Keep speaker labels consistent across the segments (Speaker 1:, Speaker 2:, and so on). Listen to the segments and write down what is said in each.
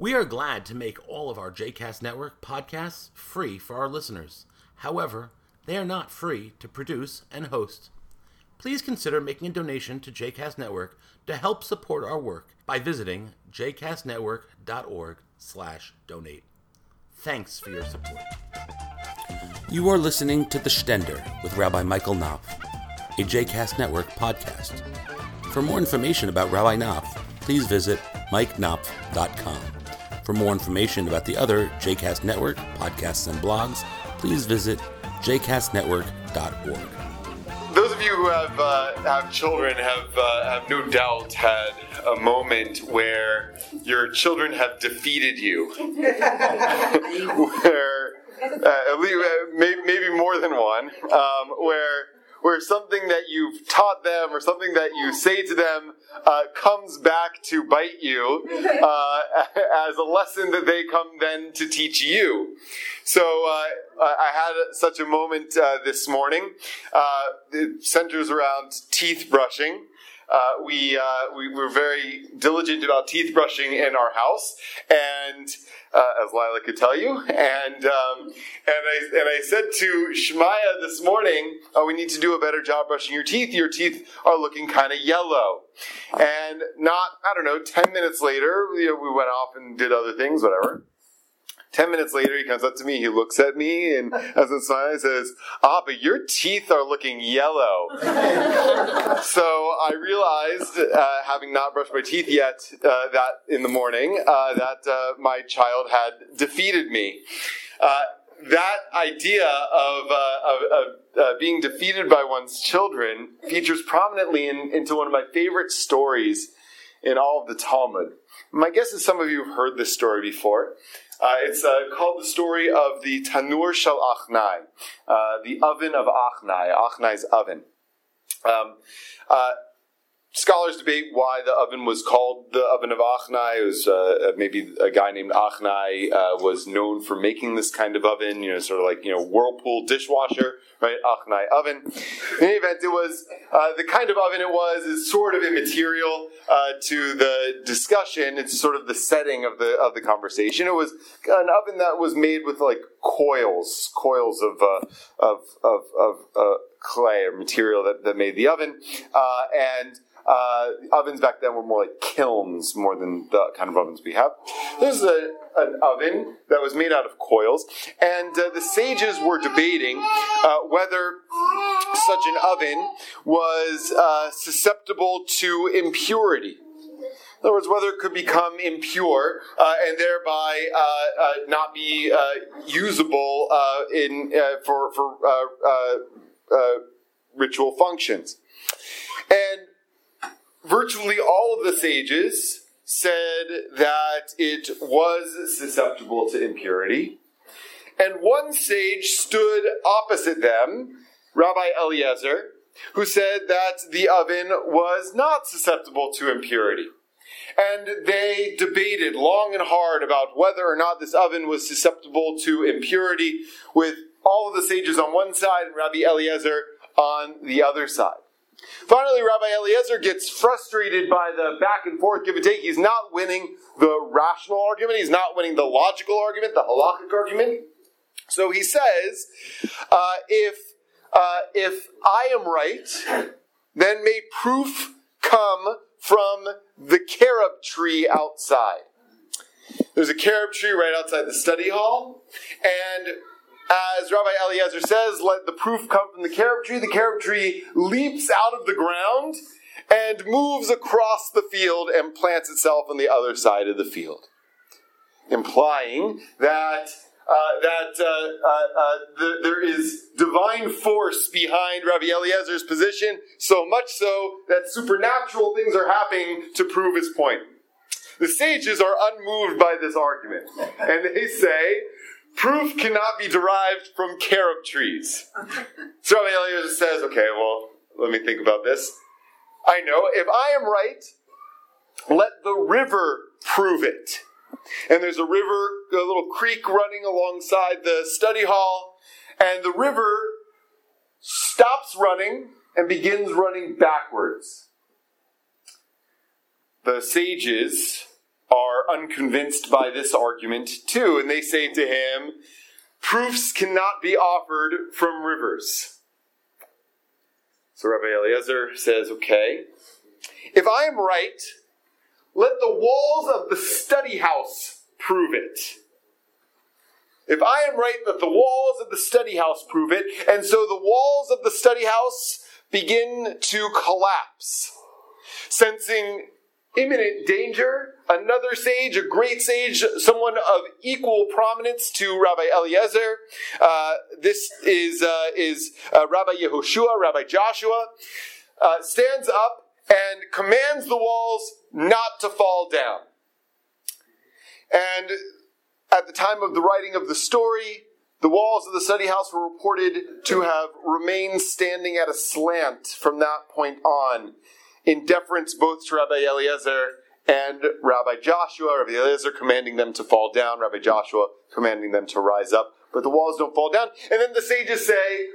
Speaker 1: We are glad to make all of our JCast Network podcasts free for our listeners. However, they are not free to produce and host. Please consider making a donation to JCast Network to help support our work by visiting jcastnetwork.org slash donate. Thanks for your support. You are listening to The Stender with Rabbi Michael Knopf, a JCast Network podcast. For more information about Rabbi Knopf, please visit mikeknopf.com. For more information about the other JCast Network podcasts and blogs, please visit jcastnetwork.org.
Speaker 2: Those of you who have uh, have children have uh, have no doubt had a moment where your children have defeated you, where uh, uh, maybe, maybe more than one, um, where where something that you've taught them or something that you say to them uh, comes back to bite you uh, as a lesson that they come then to teach you. So uh, I had such a moment uh, this morning. Uh, it centers around teeth brushing. Uh, we, uh, we were very diligent about teeth brushing in our house, and uh, as Lila could tell you, and um, and I and I said to Shmaya this morning, "Oh, we need to do a better job brushing your teeth. Your teeth are looking kind of yellow." And not I don't know, ten minutes later, you know, we went off and did other things, whatever. Ten minutes later, he comes up to me. He looks at me and as a he says, "Ah, but your teeth are looking yellow." so I realized, uh, having not brushed my teeth yet, uh, that in the morning, uh, that uh, my child had defeated me. Uh, that idea of, uh, of, of being defeated by one's children features prominently in, into one of my favorite stories in all of the Talmud. My guess is some of you have heard this story before. Uh, it's uh, called the story of the Tanur Shel Achnai, uh, the oven of Achnai, Achnai's oven. Um, uh, scholars debate why the oven was called the oven of Achnai. It was uh, maybe a guy named Achnai uh, was known for making this kind of oven, you know, sort of like you know Whirlpool dishwasher, right? Achnai oven. In any event, it was uh, the kind of oven it was is sort of immaterial uh, to the discussion. It's sort of the setting of the of the conversation. It was an oven that was made with like coils, coils of uh, of of, of uh, clay or material that, that made the oven, and uh, ovens back then were more like kilns more than the kind of ovens we have. There's a, an oven that was made out of coils, and uh, the sages were debating uh, whether such an oven was uh, susceptible to impurity. In other words, whether it could become impure uh, and thereby uh, uh, not be uh, usable uh, in for for ritual functions. And virtually all of the sages said that it was susceptible to impurity. And one sage stood opposite them, Rabbi Eliezer, who said that the oven was not susceptible to impurity. And they debated long and hard about whether or not this oven was susceptible to impurity, with all of the sages on one side and Rabbi Eliezer on the other side. Finally, Rabbi Eliezer gets frustrated by the back and forth give and take. He's not winning the rational argument, he's not winning the logical argument, the halachic argument. So he says, uh, if, uh, if I am right, then may proof come from the carob tree outside. There's a carob tree right outside the study hall, and as Rabbi Eliezer says, let the proof come from the carob tree. The carob tree leaps out of the ground and moves across the field and plants itself on the other side of the field, implying that uh, that uh, uh, uh the, there is divine force behind Rabbi Eliezer's position, so much so that supernatural things are happening to prove his point. The sages are unmoved by this argument, and they say proof cannot be derived from carob trees. so Rabbi Eliezer says, okay, well, let me think about this. I know, if I am right, let the river prove it. And there's a river, a little creek running alongside the study hall, and the river stops running and begins running backwards. The sages are unconvinced by this argument too, and they say to him, Proofs cannot be offered from rivers. So Rabbi Eliezer says, Okay, if I am right, let the walls of the study house prove it. If I am right, let the walls of the study house prove it. And so the walls of the study house begin to collapse. Sensing imminent danger, another sage, a great sage, someone of equal prominence to Rabbi Eliezer. Uh, this is, uh, is uh, Rabbi Yehoshua, Rabbi Joshua, uh, stands up and commands the walls not to fall down. And at the time of the writing of the story, the walls of the study house were reported to have remained standing at a slant from that point on, in deference both to Rabbi Eliezer and Rabbi Joshua. Rabbi Eliezer commanding them to fall down, Rabbi Joshua commanding them to rise up. But the walls don't fall down. And then the sages say,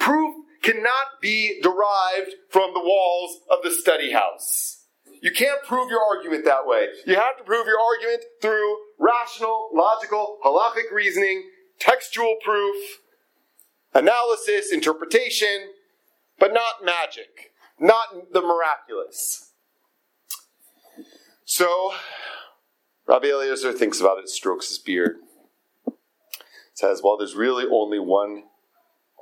Speaker 2: proof cannot be derived from the walls of the study house. You can't prove your argument that way. You have to prove your argument through rational, logical, halachic reasoning, textual proof, analysis, interpretation, but not magic, not the miraculous. So, Rabbi Eliezer thinks about it, strokes his beard, says, Well, there's really only one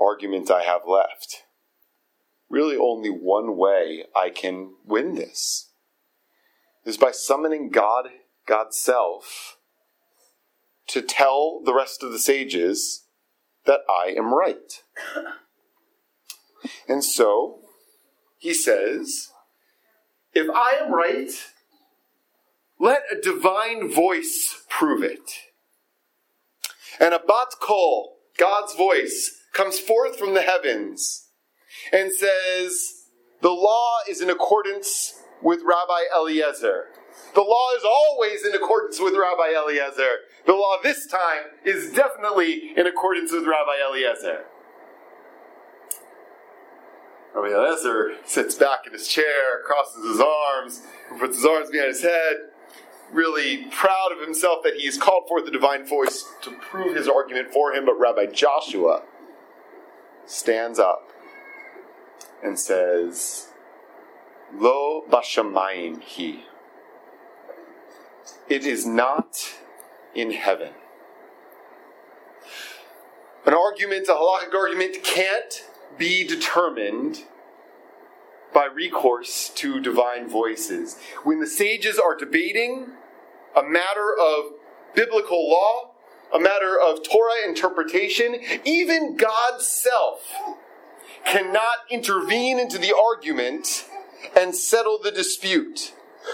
Speaker 2: argument I have left. Really, only one way I can win this is by summoning God, God's self, to tell the rest of the sages that I am right. And so he says, If I am right, let a divine voice prove it. And a bat kol, God's voice, comes forth from the heavens and says, The law is in accordance with Rabbi Eliezer. The law is always in accordance with Rabbi Eliezer. The law this time is definitely in accordance with Rabbi Eliezer. Rabbi Eliezer sits back in his chair, crosses his arms, puts his arms behind his head, really proud of himself that he's called forth the divine voice to prove his argument for him. But Rabbi Joshua stands up and says, Lo bashamayim he. It is not in heaven. An argument, a halachic argument, can't be determined by recourse to divine voices. When the sages are debating a matter of biblical law, a matter of Torah interpretation, even God's self cannot intervene into the argument and settle the dispute.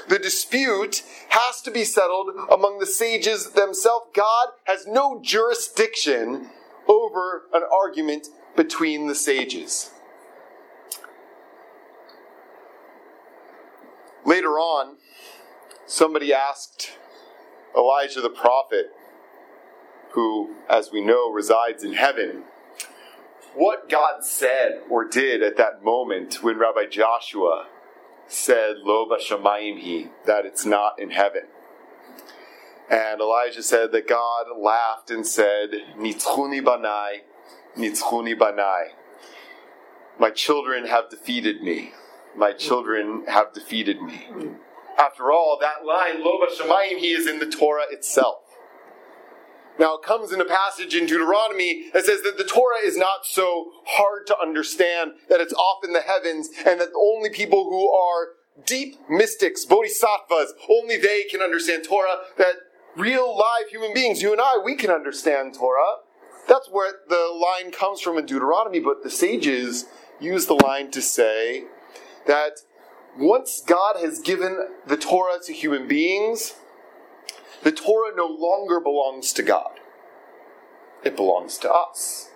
Speaker 2: The dispute has to be settled among the sages themselves. God has no jurisdiction over an argument between the sages. Later on, somebody asked Elijah the prophet, who, as we know, resides in heaven, what God said or did at that moment when Rabbi Joshua said, Lo he, that it's not in heaven. And Elijah said that God laughed and said, Nitzchuni banai, nitzchuni banai. My children have defeated me. My children have defeated me. After all, that line, Lo bashamayim he, is in the Torah itself. Now, it comes in a passage in Deuteronomy that says that the Torah is not so hard to understand, that it's off in the heavens, and that only people who are deep mystics, bodhisattvas, only they can understand Torah, that real live human beings, you and I, we can understand Torah. That's where the line comes from in Deuteronomy, but the sages use the line to say that once God has given the Torah to human beings, the Torah no longer belongs to God. It belongs to us.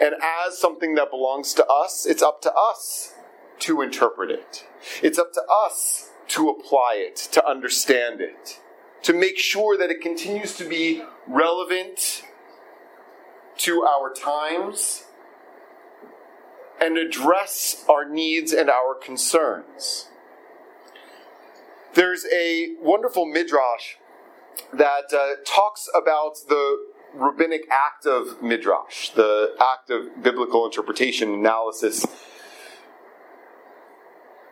Speaker 2: And as something that belongs to us, it's up to us to interpret it. It's up to us to apply it, to understand it, to make sure that it continues to be relevant to our times and address our needs and our concerns. There's a wonderful midrash that uh, talks about the rabbinic act of midrash, the act of biblical interpretation analysis.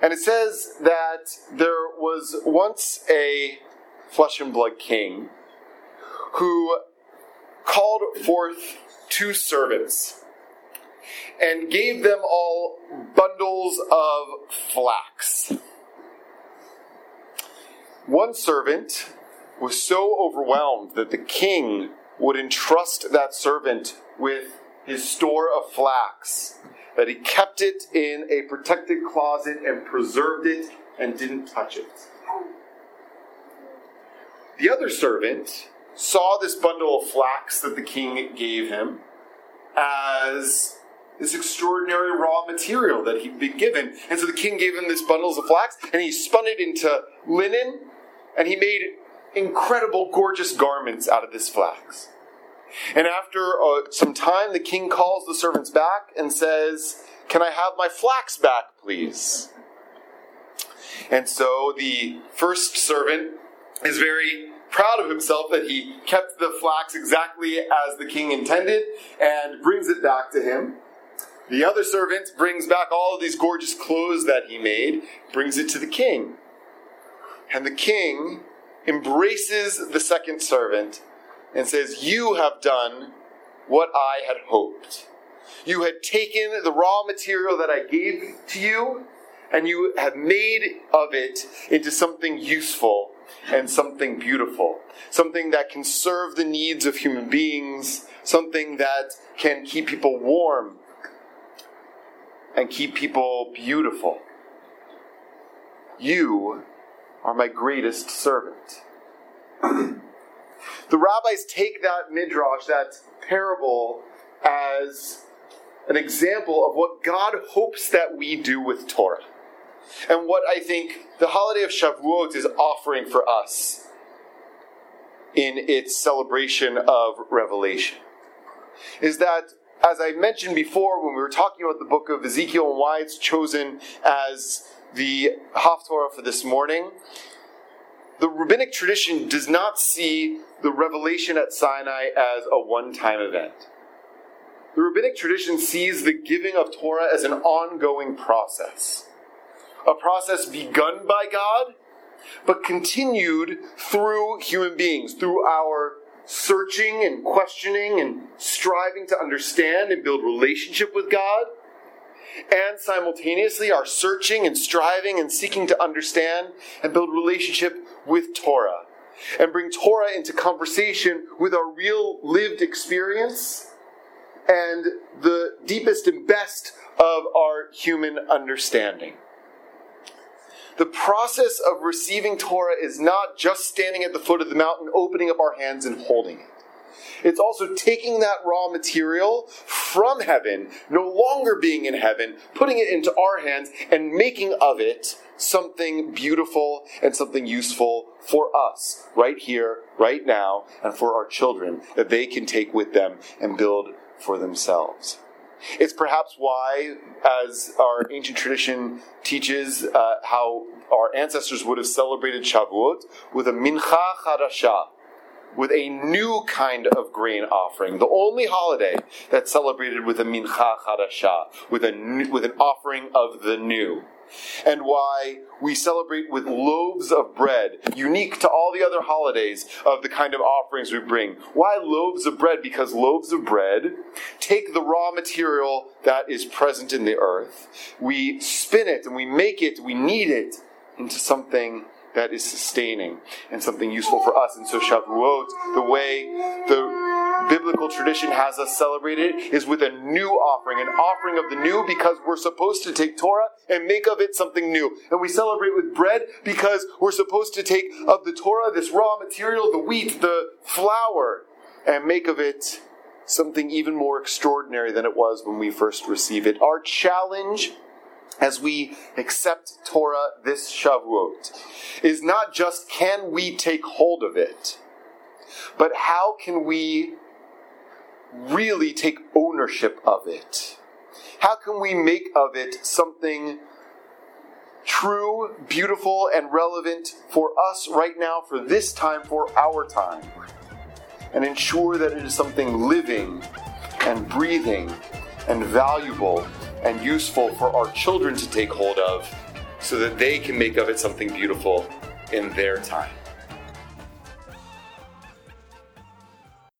Speaker 2: And it says that there was once a flesh and blood king who called forth two servants and gave them all bundles of flax. One servant was so overwhelmed that the king would entrust that servant with his store of flax, that he kept it in a protected closet and preserved it and didn't touch it. The other servant saw this bundle of flax that the king gave him as this extraordinary raw material that he'd been given. And so the king gave him this bundles of flax, and he spun it into linen, and he made incredible, gorgeous garments out of this flax. And after uh, some time, the king calls the servants back and says, Can I have my flax back, please? And so the first servant is very proud of himself that he kept the flax exactly as the king intended and brings it back to him. The other servant brings back all of these gorgeous clothes that he made, brings it to the king. And the king embraces the second servant and says, You have done what I had hoped. You had taken the raw material that I gave to you, and you have made of it into something useful and something beautiful, something that can serve the needs of human beings, something that can keep people warm and keep people beautiful. You are my greatest servant. the rabbis take that midrash, that parable, as an example of what God hopes that we do with Torah. And what I think the holiday of Shavuot is offering for us in its celebration of Revelation is that, as I mentioned before when we were talking about the book of Ezekiel and why it's chosen as the Haftorah for this morning, the rabbinic tradition does not see the revelation at Sinai as a one time event. The rabbinic tradition sees the giving of Torah as an ongoing process. A process begun by God, but continued through human beings, through our searching and questioning and striving to understand and build relationship with God and simultaneously are searching and striving and seeking to understand and build relationship with Torah and bring Torah into conversation with our real lived experience and the deepest and best of our human understanding. The process of receiving Torah is not just standing at the foot of the mountain, opening up our hands and holding it. It's also taking that raw material from heaven, no longer being in heaven, putting it into our hands, and making of it something beautiful and something useful for us, right here, right now, and for our children, that they can take with them and build for themselves. It's perhaps why, as our ancient tradition teaches, uh, how our ancestors would have celebrated Shavuot with a mincha chadashah, with a new kind of grain offering, the only holiday that's celebrated with a mincha chadashah, with, a, with an offering of the new. And why we celebrate with loaves of bread, unique to all the other holidays of the kind of offerings we bring. Why loaves of bread? Because loaves of bread take the raw material that is present in the earth, we spin it and we make it, we knead it into something that is sustaining and something useful for us. And so Shavuot, the way the biblical tradition has us celebrate it, is with a new offering, an offering of the new because we're supposed to take Torah and make of it something new. And we celebrate with bread because we're supposed to take of the Torah, this raw material, the wheat, the flour, and make of it something even more extraordinary than it was when we first receive it. Our challenge as we accept Torah this Shavuot is not just can we take hold of it, but how can we really take ownership of it? How can we make of it something true, beautiful, and relevant for us right now, for this time, for our time. And ensure that it is something living and breathing and valuable and useful for our children to take hold of so that they can make of it something beautiful in their time.